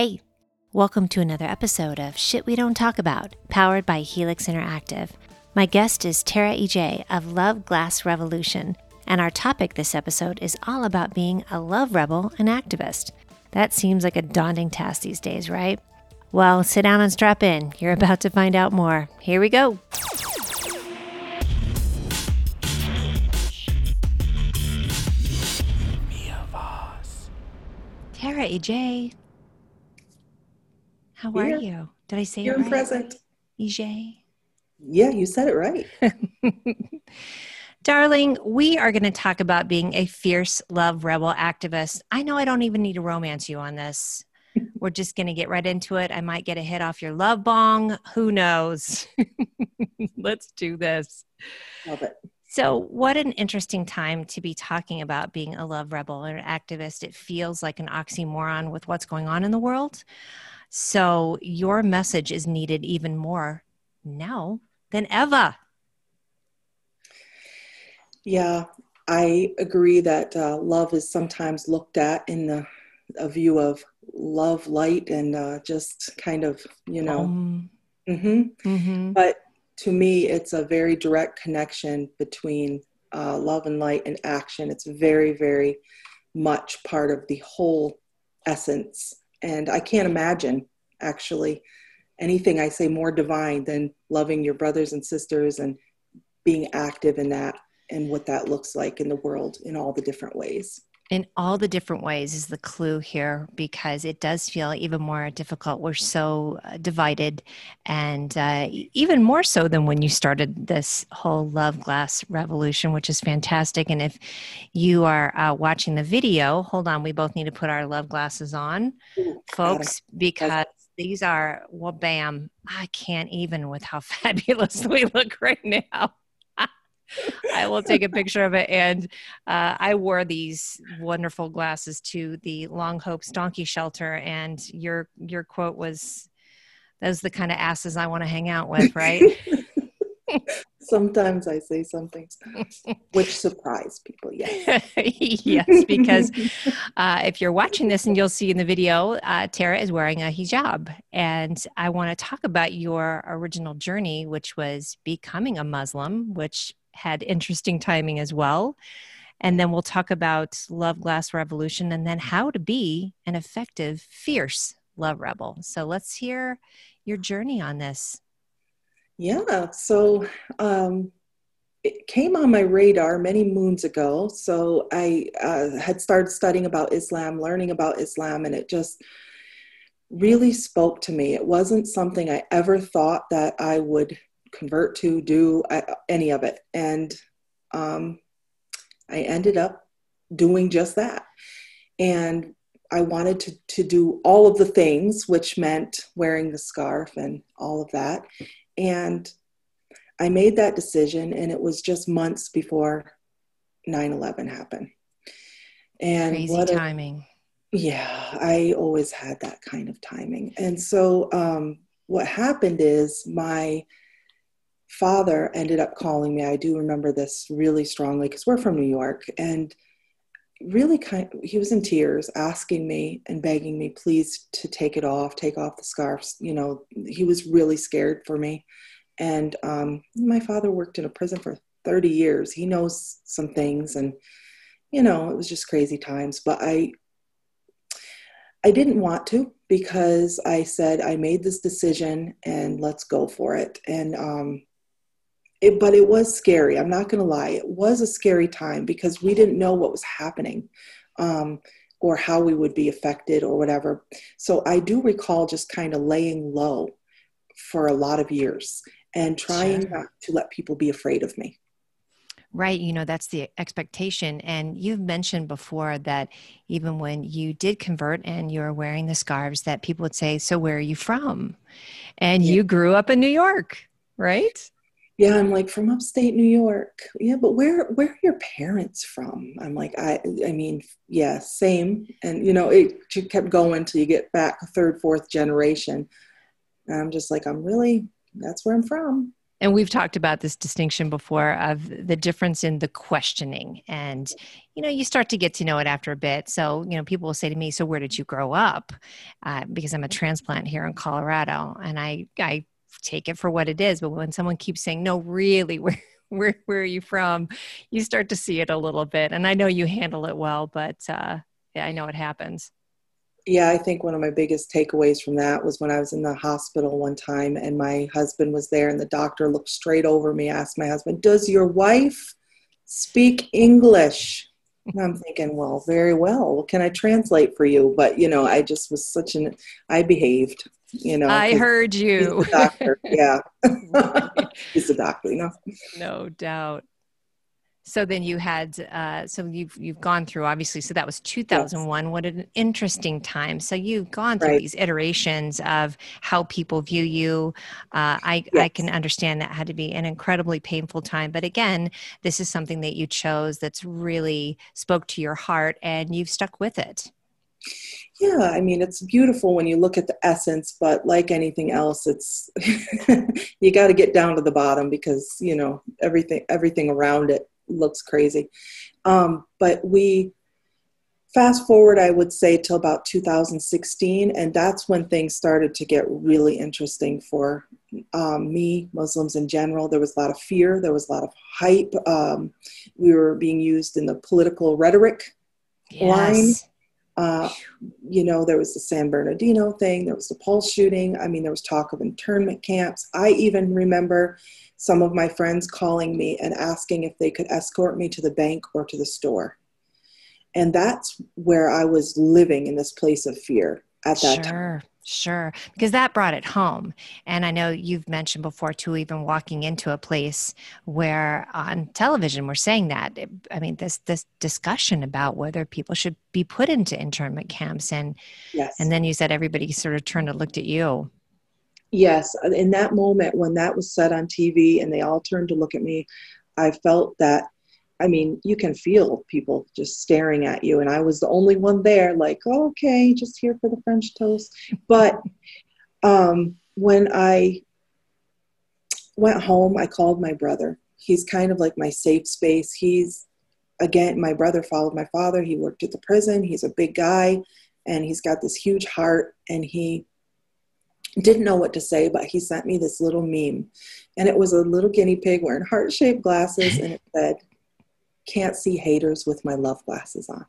Hey, welcome to another episode of Shit We Don't Talk About, powered by Helix Interactive. My guest is Tara EJ of Love Glass Revolution, and our topic this episode is all about being a love rebel and activist. That seems like a daunting task these days, right? Well, sit down and strap in. You're about to find out more. Here we go. Tara EJ, how are Here. you? Did I say it right? present. EJ. Yeah, you said it right. Darling, we are going to talk about being a fierce love rebel activist. I know I don't even need to romance you on this. We're just going to get right into it. I might get a hit off your love bong. Who knows? Let's do this. Love it. So, what an interesting time to be talking about being a love rebel or an activist. It feels like an oxymoron with what's going on in the world. So, your message is needed even more now than ever. Yeah, I agree that uh, love is sometimes looked at in the a view of love light and uh, just kind of, you know. Um, hmm mhm. But to me, it's a very direct connection between uh, love and light and action. It's very, very much part of the whole essence. And I can't imagine actually anything I say more divine than loving your brothers and sisters and being active in that and what that looks like in the world in all the different ways. In all the different ways is the clue here because it does feel even more difficult. We're so uh, divided, and uh, even more so than when you started this whole love glass revolution, which is fantastic. And if you are uh, watching the video, hold on, we both need to put our love glasses on, Ooh, folks, because these are well, bam! I can't even with how fabulous we look right now. I will take a picture of it. And uh, I wore these wonderful glasses to the Longhopes Donkey Shelter, and your your quote was, "Those the kind of asses I want to hang out with," right? Sometimes I say some things which surprise people. Yes. yes, because uh, if you're watching this and you'll see in the video, uh, Tara is wearing a hijab. And I want to talk about your original journey, which was becoming a Muslim, which had interesting timing as well. And then we'll talk about Love Glass Revolution and then how to be an effective, fierce love rebel. So let's hear your journey on this. Yeah, so um, it came on my radar many moons ago. So I uh, had started studying about Islam, learning about Islam, and it just really spoke to me. It wasn't something I ever thought that I would convert to, do uh, any of it. And um, I ended up doing just that. And I wanted to, to do all of the things, which meant wearing the scarf and all of that. And I made that decision, and it was just months before 9 11 happened. And Crazy what a- timing. yeah, I always had that kind of timing. And so um, what happened is my father ended up calling me. I do remember this really strongly because we're from New York. And really kind he was in tears asking me and begging me please to take it off take off the scarves you know he was really scared for me and um, my father worked in a prison for 30 years he knows some things and you know it was just crazy times but i i didn't want to because i said i made this decision and let's go for it and um, it, but it was scary. I'm not going to lie. It was a scary time because we didn't know what was happening um, or how we would be affected or whatever. So I do recall just kind of laying low for a lot of years and trying Sure. not to let people be afraid of me. Right. You know, that's the expectation. And you've mentioned before that even when you did convert and you're wearing the scarves, that people would say, So, where are you from? And Yeah. you grew up in New York, right? Yeah, I'm like from upstate New York. Yeah, but where where are your parents from? I'm like, I I mean, yeah, same. And you know, it kept going till you get back third, fourth generation. And I'm just like, I'm really that's where I'm from. And we've talked about this distinction before of the difference in the questioning. And, you know, you start to get to know it after a bit. So, you know, people will say to me, So, where did you grow up? Uh, because I'm a transplant here in Colorado. And I, I take it for what it is. But when someone keeps saying, No, really, where, where, where are you from? You start to see it a little bit. And I know you handle it well, but uh, yeah, I know it happens yeah, I think one of my biggest takeaways from that was when I was in the hospital one time and my husband was there and the doctor looked straight over me, asked my husband, Does your wife speak English? And I'm thinking, well, very well. What can I translate for you? But you know, I just was such an I behaved. You know, I heard you. doctor, yeah. he's a doctor, you know. No doubt. So then you had, uh, so you've you've gone through obviously. So that was 2001. Yes. What an interesting time. So you've gone through right. these iterations of how people view you. Uh, I yes. I can understand that had to be an incredibly painful time. But again, this is something that you chose that's really spoke to your heart, and you've stuck with it. Yeah, I mean, it's beautiful when you look at the essence, but like anything else, it's you got to get down to the bottom because you know everything everything around it looks crazy. Um, but we fast forward, I would say, till about 2016, and that's when things started to get really interesting for um, me, Muslims in general. There was a lot of fear, there was a lot of hype. Um, we were being used in the political rhetoric yes. line. Uh, you know, there was the San Bernardino thing, there was the Pulse shooting. I mean, there was talk of internment camps. I even remember some of my friends calling me and asking if they could escort me to the bank or to the store. And that's where I was living in this place of fear at that sure, time. Sure, because that brought it home. And I know you've mentioned before too, even walking into a place where on television we're saying that. I mean, this this discussion about whether people should be put into internment camps, and yes. and then you said everybody sort of turned and looked at you yes, in that moment when that was said on TV and they all turned to look at me, I felt that. I mean, you can feel people just staring at you, and I was the only one there, like, oh, okay, just here for the French toast. But um, when I went home, I called my brother. He's kind of like my safe space. He's, again, my brother followed my father. He worked at the prison. He's a big guy, and he's got this huge heart, and he didn't know what to say, but he sent me this little meme. And it was a little guinea pig wearing heart shaped glasses, and it said, Can't see haters with my love glasses on.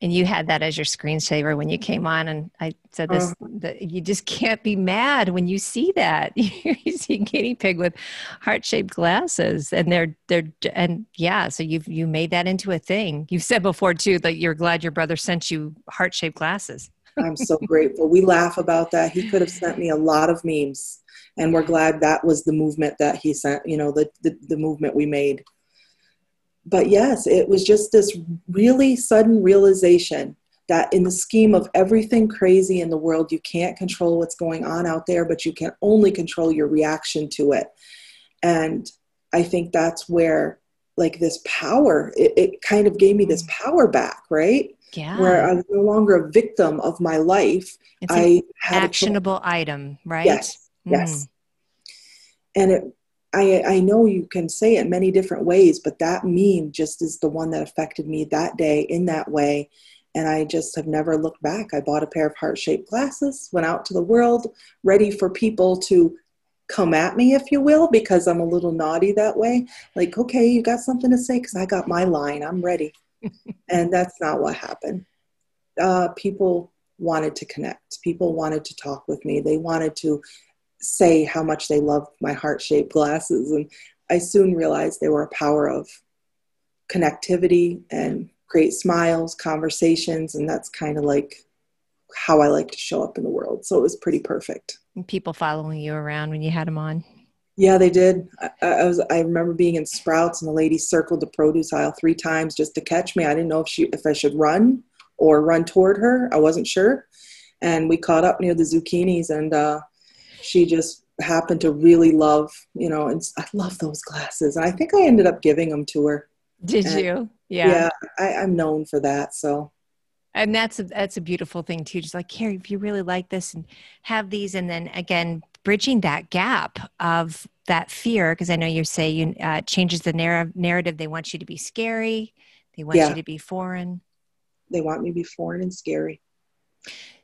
And you had that as your screensaver when you came on, and I said this: uh, that you just can't be mad when you see that. you see a guinea pig with heart shaped glasses, and they're they're and yeah. So you've you made that into a thing. You've said before too that you're glad your brother sent you heart shaped glasses. I'm so grateful. We laugh about that. He could have sent me a lot of memes, and we're glad that was the movement that he sent. You know, the the, the movement we made. But yes, it was just this really sudden realization that in the scheme of everything crazy in the world, you can't control what's going on out there, but you can only control your reaction to it. And I think that's where like this power it, it kind of gave me this mm-hmm. power back right yeah. where I was no longer a victim of my life. It's I had actionable item, right? Yes, mm. yes. And it, I, I know you can say it many different ways, but that meme just is the one that affected me that day in that way. And I just have never looked back. I bought a pair of heart shaped glasses, went out to the world, ready for people to come at me, if you will, because I'm a little naughty that way. Like, okay, you got something to say? Because I got my line. I'm ready and that's not what happened. Uh, people wanted to connect. People wanted to talk with me. They wanted to say how much they loved my heart shaped glasses. And I soon realized they were a power of connectivity and great smiles, conversations. And that's kind of like how I like to show up in the world. So it was pretty perfect. people following you around when you had them on. Yeah, they did. I, I, was. I remember being in Sprouts, and the lady circled the produce aisle three times just to catch me. I didn't know if she, if I should run or run toward her. I wasn't sure. And we caught up near the zucchinis, and uh, she just happened to really love, you know. And I love those glasses. And I think I ended up giving them to her. Did and, you? Yeah. Yeah, I, I'm known for that. So and that's a, that's a beautiful thing too just like here if you really like this and have these and then again bridging that gap of that fear because i know you say you uh, changes the narr- narrative. They want you to be scary. They want yeah. you to be foreign. They want me to be foreign and scary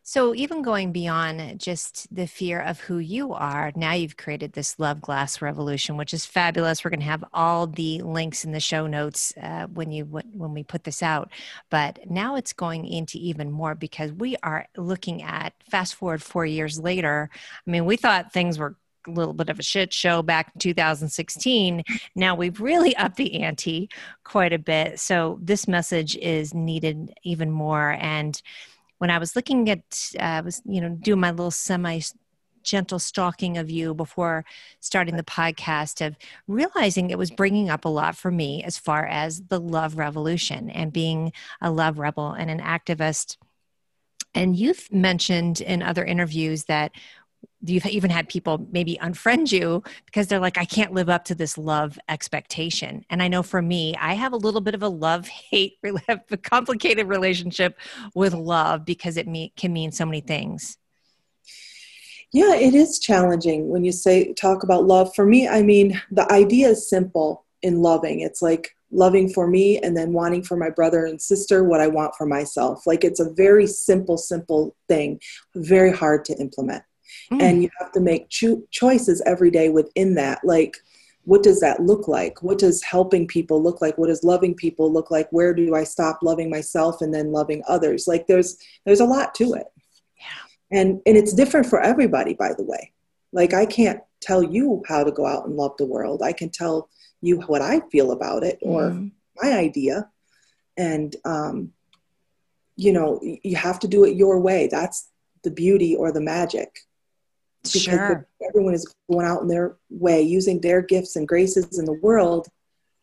so, even going beyond just the fear of who you are, now you've created this love glass revolution, which is fabulous. We're going to have all the links in the show notes uh, when you when we put this out. But now it's going into even more because we are looking at fast forward four years later. I mean, we thought things were a little bit of a shit show back in 2016. Now we've really upped the ante quite a bit. So this message is needed even more. And when I was looking at, uh, I was, you know, doing my little semi gentle stalking of you before starting the podcast of realizing it was bringing up a lot for me as far as the love revolution and being a love rebel and an activist. And you've mentioned in other interviews that you've even had people maybe unfriend you because they're like i can't live up to this love expectation. And i know for me i have a little bit of a love hate complicated relationship with love because it can mean so many things. Yeah it is challenging when you say talk about love. For me i mean the idea is simple in loving. It's like loving for me and then wanting for my brother and sister what i want for myself. Like it's a very simple simple thing very hard to implement mm. and you have to make cho- choices every day within that. Like what does that look like? What does helping people look like? What does loving people look like? Where do i stop loving myself and then loving others? Like there's there's a lot to it. Yeah. And and it's different for everybody by the way. Like i can't tell you how to go out and love the world. I can tell you what i feel about it or mm. my idea. And um you know you have to do it your way. That's the beauty or the magic because sure. everyone is going out in their way using their gifts and graces in the world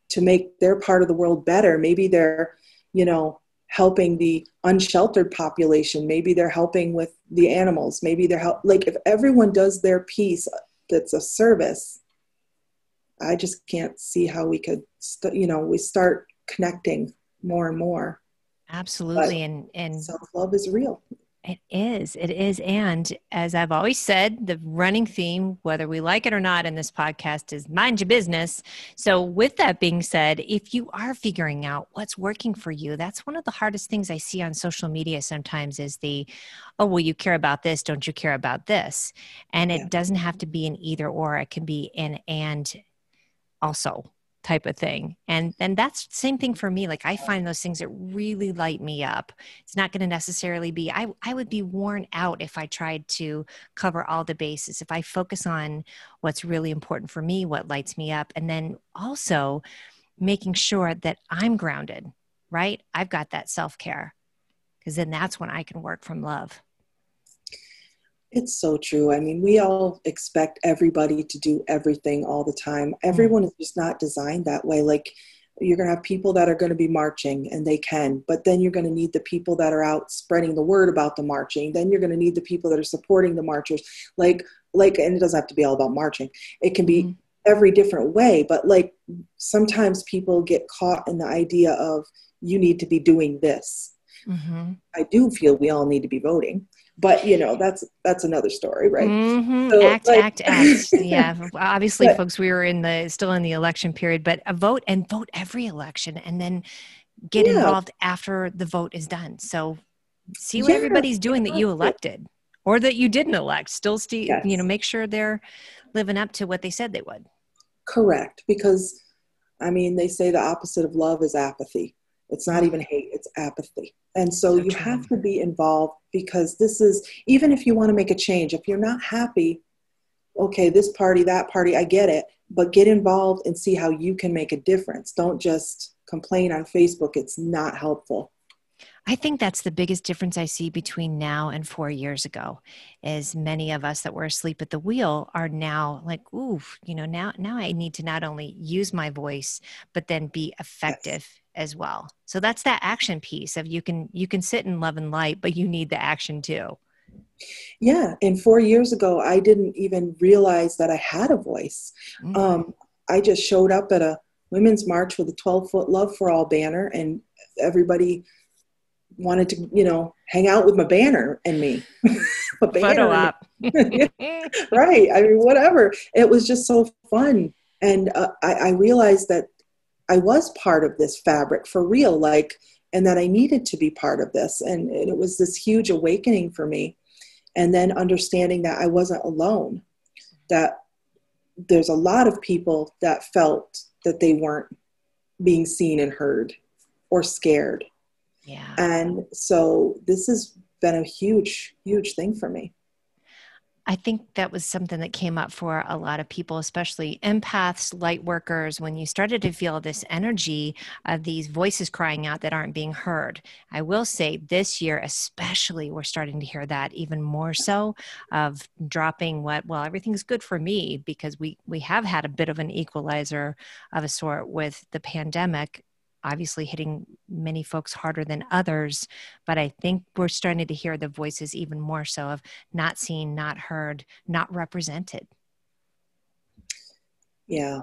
to make their part of the world better. Maybe they're you know helping the unsheltered population. Maybe they're helping with the animals. Maybe they're help like if everyone does their piece that's a service i just can't see how we could st- you know we start connecting more and more. Absolutely but and and self-love is real it is. It is. And as I've always said, the running theme, whether we like it or not in this podcast, is mind your business. So, with that being said, if you are figuring out what's working for you, that's one of the hardest things I see on social media sometimes is the, oh, well, you care about this, don't you care about this? And it yeah. doesn't have to be an either or, it can be an and also type of thing. And and that's same thing for me. Like i find those things that really light me up. It's not going to necessarily be i i would be worn out if i tried to cover all the bases. If i focus on what's really important for me what lights me up and then also making sure that i'm grounded right? I've got that self-care because then that's when i can work from love it's so true. I mean, we all expect everybody to do everything all the time. Mm. Everyone is just not designed that way. Like, you're going to have people that are going to be marching and they can, but then you're going to need the people that are out spreading the word about the marching. Then you're going to need the people that are supporting the marchers. Like, like, and it doesn't have to be all about marching. It can be mm. every different way, but like sometimes people get caught in the idea of you need to be doing this. Mm-hmm. I do feel we all need to be voting but you know that's that's another story right? Mm-hmm. so, act like, act act. Yeah. Obviously but, folks we were in the still in the election period but a vote and vote every election and then get yeah. involved after the vote is done. So see what yeah, everybody's doing that you elected or that you didn't elect. Still st- yes. you know make sure they're living up to what they said they would. Correct. Because i mean they say the opposite of love is apathy it's not even hate, it's apathy. And so you have to be involved because this is, even if you want to make a change, if you're not happy, okay, this party, that party, I get it, but get involved and see how you can make a difference. Don't just complain on Facebook, it's not helpful. I think that's the biggest difference I see between now and four years ago. Is many of us that were asleep at the wheel are now like, ooh, you know, now now I need to not only use my voice, but then be effective yes as well so that's that action piece of you can you can sit in love and light but you need the action too yeah and four years ago i didn't even realize that i had a voice mm-hmm. um, i just showed up at a women's march with a 12 foot love for all banner and everybody wanted to, you know, hang out with my banner and me. a banner op. right. I mean, whatever. It was just so fun. And uh, I, I realized that I was part of this fabric for real, like, and that I needed to be part of this. And, and it was this huge awakening for me. And then understanding that I wasn't alone, that there's a lot of people that felt that they weren't being seen and heard or scared. Yeah. And so this has been a huge, huge thing for me. I think that was something that came up for a lot of people, especially empaths, light workers, when you started to feel this energy of these voices crying out that aren't being heard. I will say this year, especially, we're starting to hear that even more so of dropping what, well, everything's good for me because we, we have had a bit of an equalizer of a sort with the pandemic obviously hitting many folks harder than others. But I think we're starting to hear the voices even more so of not seen, not heard, not represented. Yeah,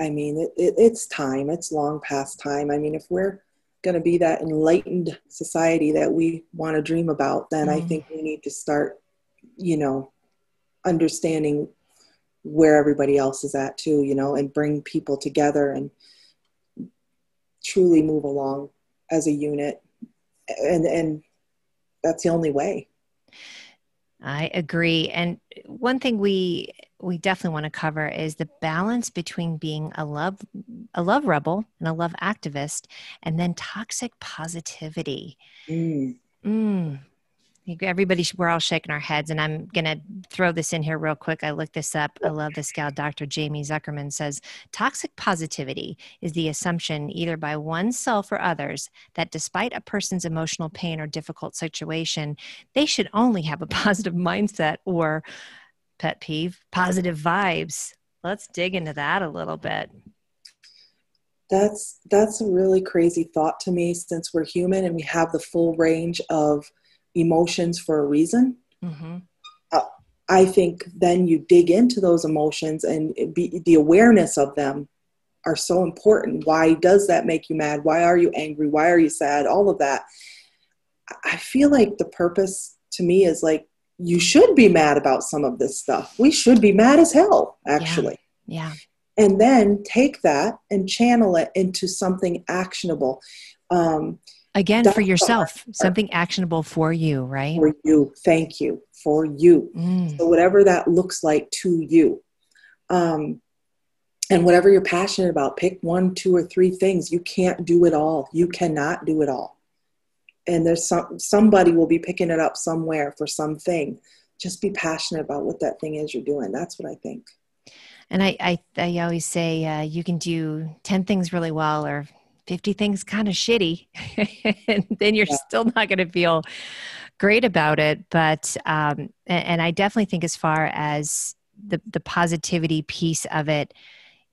I mean, it, it, it's time. It's long past time. I mean, if we're going to be that enlightened society that we want to dream about, then mm-hmm. I think we need to start, you know, understanding where everybody else is at too, you know, and bring people together and truly move along as a unit and and that's the only way. I agree. And one thing we we definitely want to cover is the balance between being a love a love rebel and a love activist and then toxic positivity. Mm. Mm everybody we're all shaking our heads and i'm going to throw this in here real quick. I looked this up. I love this gal dr jaime zuckerman says toxic positivity is the assumption either by oneself or others that despite a person's emotional pain or difficult situation they should only have a positive mindset or pet peeve positive vibes. Let's dig into that a little bit. That's that's a really crazy thought to me since we're human and we have the full range of emotions for a reason. Mm-hmm. Uh, I think then you dig into those emotions and be, the awareness of them are so important. Why does that make you mad? Why are you angry? Why are you sad? All of that. I feel like the purpose to me is like you should be mad about some of this stuff. We should be mad as hell, actually. Yeah. yeah. And then take that and channel it into something actionable. Um, Again, That's for yourself, something actionable for you, right? For you. Thank you. For you. Mm. So, whatever that looks like to you. Um, and whatever you're passionate about, pick one, two, or three things. You can't do it all. You cannot do it all. And there's some somebody will be picking it up somewhere for something. Just be passionate about what that thing is you're doing. That's what I think. And I, I, I always say uh, you can do 10 things really well or 50 things kind of shitty and then you're yeah. still not going to feel great about it but um, and, and, i definitely think as far as the the positivity piece of it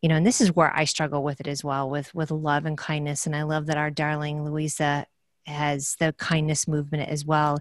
you know and this is where i struggle with it as well with with love and kindness and i love that our darling louisa has the kindness movement as well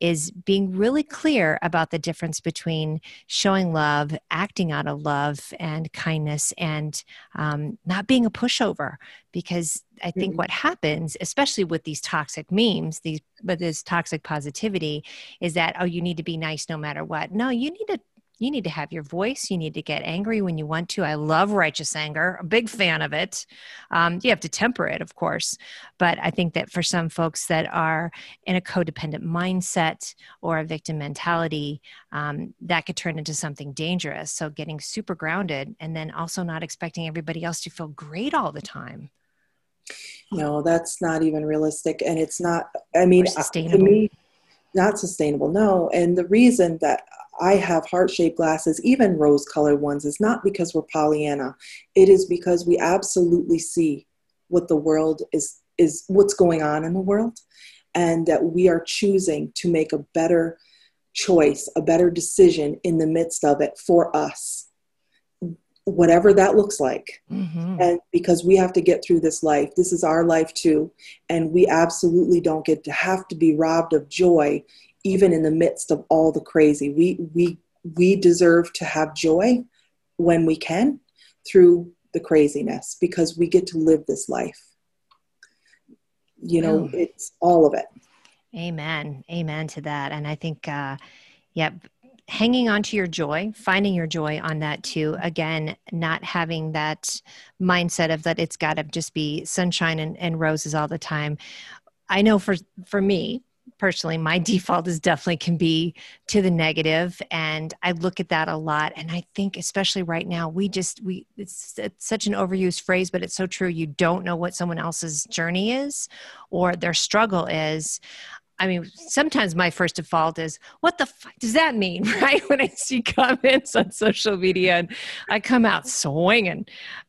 is being really clear about the difference between showing love acting out of love and kindness and um, not being a pushover because i think mm-hmm. what happens especially with these toxic memes these but this toxic positivity is that oh you need to be nice no matter what no you need to you need to have your voice. You need to get angry when you want to. I love righteous anger, a big fan of it. Um, you have to temper it, of course. But I think that for some folks that are in a codependent mindset or a victim mentality, um, that could turn into something dangerous. So getting super grounded and then also not expecting everybody else to feel great all the time. No, that's not even realistic. And it's not, I mean, sustainable. to me, not sustainable. No. And the reason that I have heart shaped glasses, even rose colored ones, is not because we're Pollyanna. It is because we absolutely see what the world is, is what's going on in the world, and that we are choosing to make a better choice, a better decision in the midst of it for us, whatever that looks like. Mm-hmm. And because we have to get through this life, this is our life too, and we absolutely don't get to have to be robbed of joy even in the midst of all the crazy. We we we deserve to have joy when we can through the craziness because we get to live this life. You know, mm. it's all of it. Amen. Amen to that. And I think, uh, yeah, hanging on to your joy, finding your joy on that too. Again, not having that mindset of that it's got to just be sunshine and, and roses all the time. I know for for me, personally my default is definitely can be to the negative and i look at that a lot and i think especially right now we just we it's, it's, such an overused phrase but it's so true you don't know what someone else's journey is or their struggle is I mean, sometimes my first default is, what the fuck does that mean? Right. When I see comments on social media and I come out swinging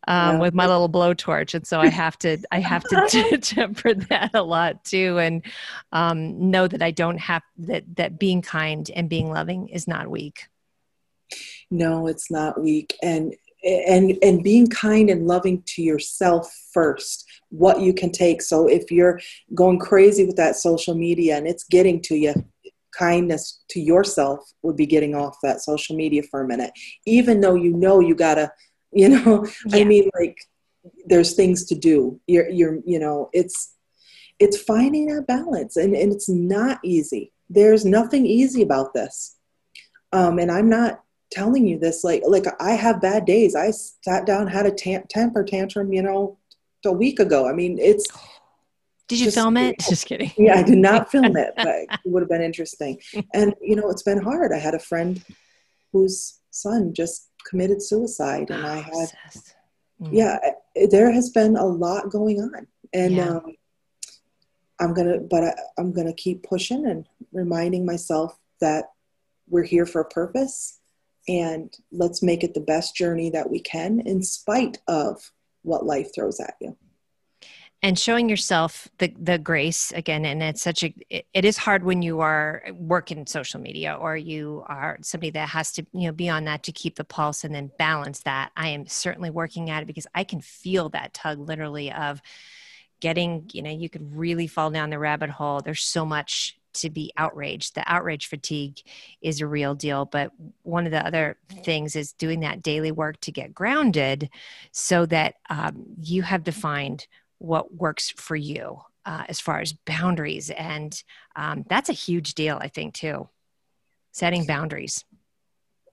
um, yeah. with my little blowtorch. And so I have to, I have to t- temper that a lot too. And um, know that I don't have that, that being kind and being loving is not weak. No, it's not weak. And, and, and being kind and loving to yourself first what you can take. So if you're going crazy with that social media and it's getting to you, kindness to yourself would be getting off that social media for a minute, even though you know you gotta, you know, yeah. I mean, like there's things to do. You're, you're, you know, it's, it's finding that balance and, and it's not easy. There's nothing easy about this. Um, and I'm not telling you this like like I have bad days. I sat down, had a tam- temper tantrum, you know, a week ago. I mean, it's. Did you just, film it? Just kidding. Yeah, I did not film it, but it would have been interesting. And you know, it's been hard. I had a friend whose son just committed suicide, and I had, mm. yeah, there has been a lot going on, and yeah. um, I'm gonna, but I, I'm gonna keep pushing and reminding myself that we're here for a purpose, and let's make it the best journey that we can, in spite of what life throws at you. And showing yourself the the grace again and it's such a it, it is hard when you are working social media or you are somebody that has to you know be on that to keep the pulse and then balance that. I am certainly working at it because i can feel that tug literally of getting you know you could really fall down the rabbit hole. There's so much to be outraged. The outrage fatigue is a real deal. But one of the other things is doing that daily work to get grounded so that um, you have defined what works for you uh, as far as boundaries. And um, that's a huge deal, I think, too. Setting boundaries.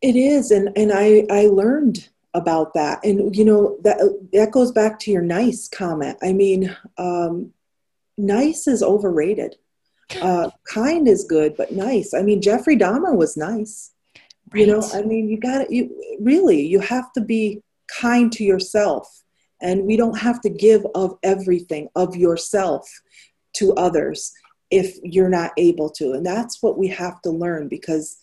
It is. And, and I, I learned about that. And, you know, that, that goes back to your nice comment. I mean, um, nice is overrated uh, kind is good, but nice. I mean, Jeffrey Dahmer was nice. Right. You know, I mean, you got to, you really, you have to be kind to yourself. And we don't have to give of everything of yourself to others if you're not able to. And that's what we have to learn because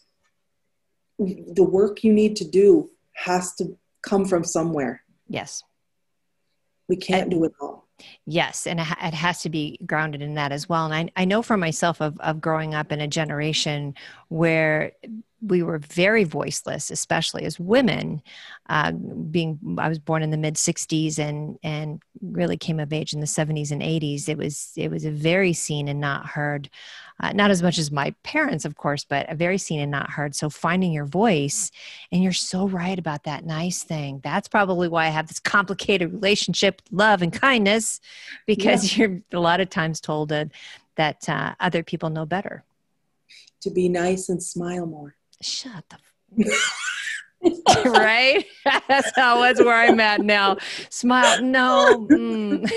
the work you need to do has to come from somewhere. Yes. We can't and, do it all. Yes, and it has to be grounded in that as well. And I, I know for myself of, of growing up in a generation where we were very voiceless, especially as women. Uh, being, I was born in the mid '60s and and really came of age in the '70s and '80s. It was it was a very seen and not heard, uh, not as much as my parents, of course, but a very seen and not heard. So finding your voice, and you're so right about that nice thing. That's probably why I have this complicated relationship, love and kindness, because yeah. you're a lot of times told that that uh, other people know better. To be nice and smile more shut the f- right? That's how that's where I'm at now. Smile, no. Mm.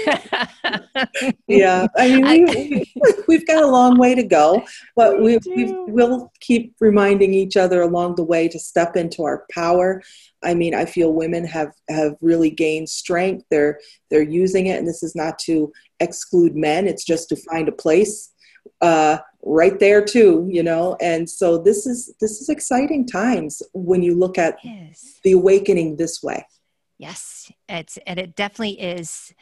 yeah, I mean, we, we've got a long way to go, but we, we will keep reminding each other along the way to step into our power. I mean, I feel women have have really gained strength. They're they're using it, and this is not to exclude men. It's just to find a place uh, right there too you know and so this is this is exciting times when you look at yes. the awakening this way yes it's and it definitely is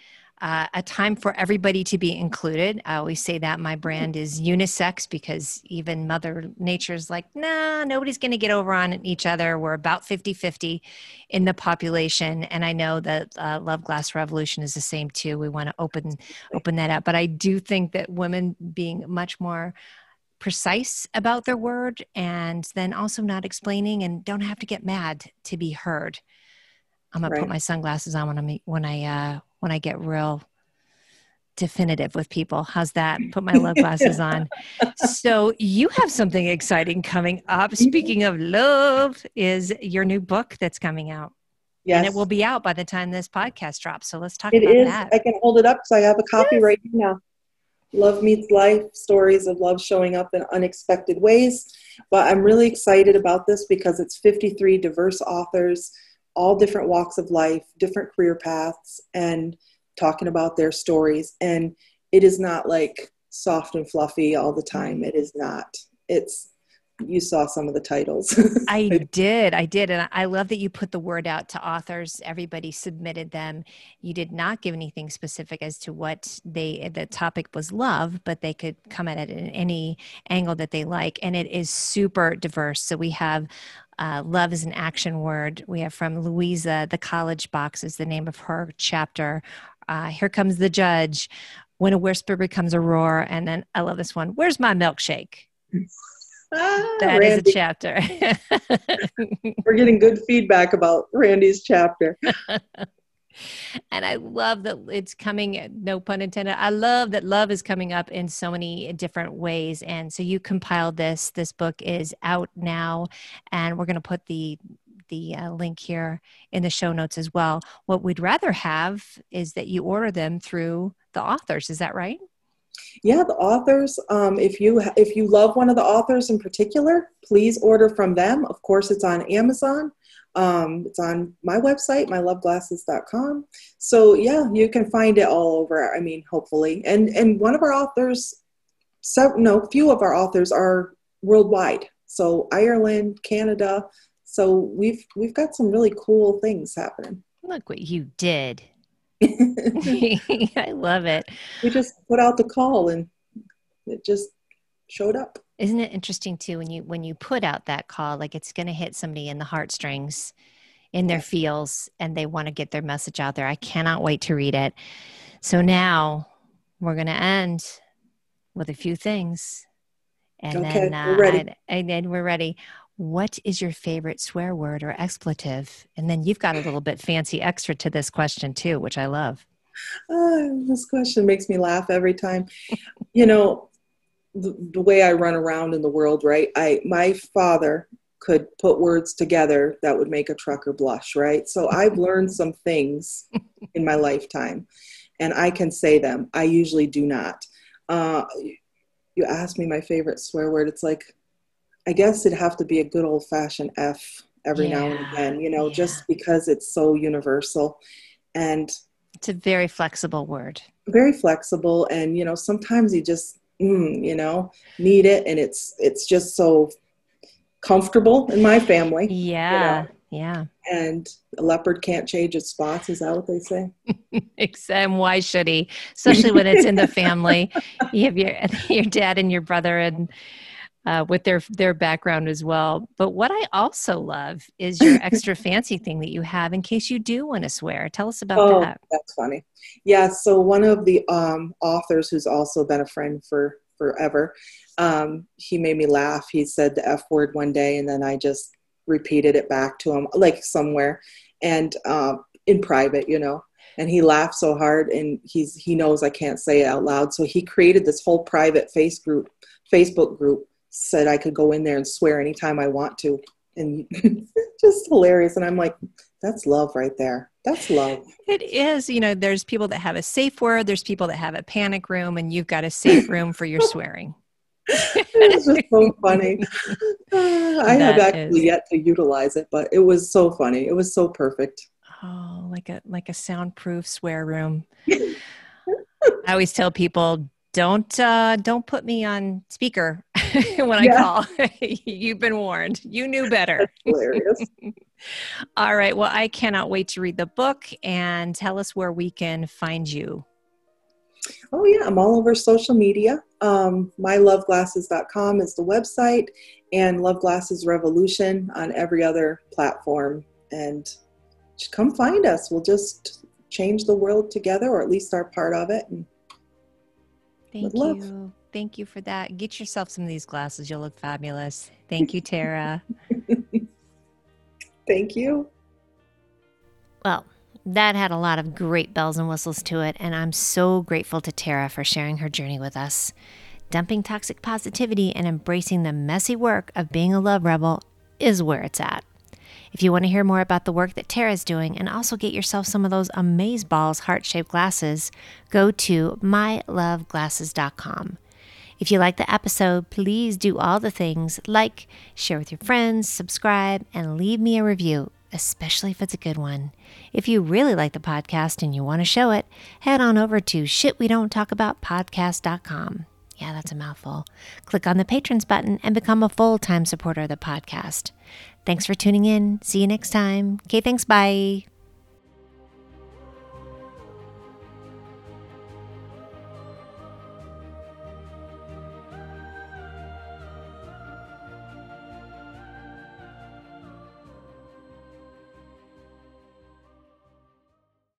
uh, a time for everybody to be included. I always say that my brand is unisex because even Mother Nature's like, nah, nobody's going to get over on each other. We're about 50 50 in the population. And I know that uh, Love Glass Revolution is the same too. We want to open, open that up. But I do think that women being much more precise about their word and then also not explaining and don't have to get mad to be heard. I'm gonna right. put my sunglasses on when I when I uh, when I get real definitive with people. How's that? Put my love glasses on. So you have something exciting coming up. Mm-hmm. Speaking of love, is your new book that's coming out. Yes. And it will be out by the time this podcast drops. So let's talk it about is. that. I can hold it up because I have a copy yes. right now. Love Meets Life stories of love showing up in unexpected ways. But I'm really excited about this because it's 53 diverse authors, all different walks of life, different career paths, and talking about their stories. And it is not like soft and fluffy all the time. It is not. It's you saw some of the titles. I did. I did. And I love that you put the word out to authors. Everybody submitted them. You did not give anything specific as to what they, the topic was love, but they could come at it in any angle that they like. And it is super diverse. So we have uh, love is an action word. We have from Louisa, the college box is the name of her chapter. Uh, Here comes the judge. When a whisper becomes a roar. And then I love this one. Where's my milkshake? Ah, that Randy. is a chapter. We're getting good feedback about Randy's chapter. and I love that it's coming, no pun intended. I love that love is coming up in so many different ways. And so you compiled this. This book is out now, and we're going to put the the uh, link here in the show notes as well. What we'd rather have is that you order them through the authors. Is that right? Yeah the authors um, if you if you love one of the authors in particular please order from them. Of course it's on amazon. Um, it's on my website myloveglasses.com so yeah you can find it all over i mean hopefully. And and one of our authors so no few of our authors are worldwide. So ireland canada. So we've we've got some really cool things happening. Look what you did I love it. We just put out the call and it just showed up. Isn't it interesting too when you when you put out that call, like it's going to hit somebody in the heartstrings, in their feels, and they want to get their message out there. I cannot wait to read it. So now we're going to end with a few things, and okay, then uh, we're ready. and then we're ready what is your favorite swear word or expletive? And then you've got a little bit fancy extra to this question too, which I love. Oh, this question makes me laugh every time. you know, the, the, way I run around in the world, right? I my father could put words together that would make a trucker blush, right? So I've learned some things in my lifetime, and I can say them. I usually do not. Uh, you ask me my favorite swear word. It's like I guess it'd have to be a good old fashioned F every yeah. now and again, you know, yeah. just because it's so universal. And it's a very flexible word. Very flexible. And, you know, sometimes you just, mm, you know, need it. And it's, it's just so comfortable in my family. Yeah. You know? Yeah. And a leopard can't change its spots. Is that what they say? and why should he? Especially when it's in the family. you have your, your dad and your brother and, uh, with their their background as well. But what I also love is your extra fancy thing that you have in case you do want to swear. Tell us about oh, that. That's funny. Yeah. So one of the um, authors who's also been a friend for forever, um, he made me laugh. He said the F word one day, and then I just repeated it back to him, like somewhere, and uh, in private, you know and he laughed so hard and he's he knows I can't say it out loud so he created this whole private face group Facebook group said I could go in there and swear anytime I want to. And just hilarious. And I'm like, that's love right there. That's love. It is. You know, there's people that have a safe word, there's people that have a panic room, and you've got a safe room for your swearing. it's just so funny. I that have actually is. yet to utilize it, but it was so funny. It was so perfect. Oh, like a like a soundproof swear room. I always tell people don't uh, don't put me on speaker when I call. You've been warned. You knew better. hilarious. All right. Well, I cannot wait to read the book and tell us where we can find you. Oh yeah, I'm all over social media. Um, myloveglasses.com is the website, and Love Glasses Revolution on every other platform. And just come find us. We'll just change the world together, or at least our part of it. And Thank you. Love. Thank you for that. Get yourself some of these glasses. You'll look fabulous. Thank you, Tara. Thank you. Well, That had a lot of great bells and whistles to it, and I'm so grateful to Tara for sharing her journey with us. Dumping toxic positivity and embracing the messy work of being a love rebel is where it's at. If you want to hear more about the work that Tara's doing and also get yourself some of those Amaze Balls heart shaped glasses, go to myloveglasses.com. If you like the episode, please do all the things like share with your friends, subscribe, and leave me a review, especially if it's a good one. If you really like the podcast and you want to show it, head on over to shitwedon'ttalkaboutpodcast.com. Yeah, that's a mouthful. Click on the patrons button and become a full time supporter of the podcast. Thanks for tuning in. See you next time. Okay, thanks. Bye.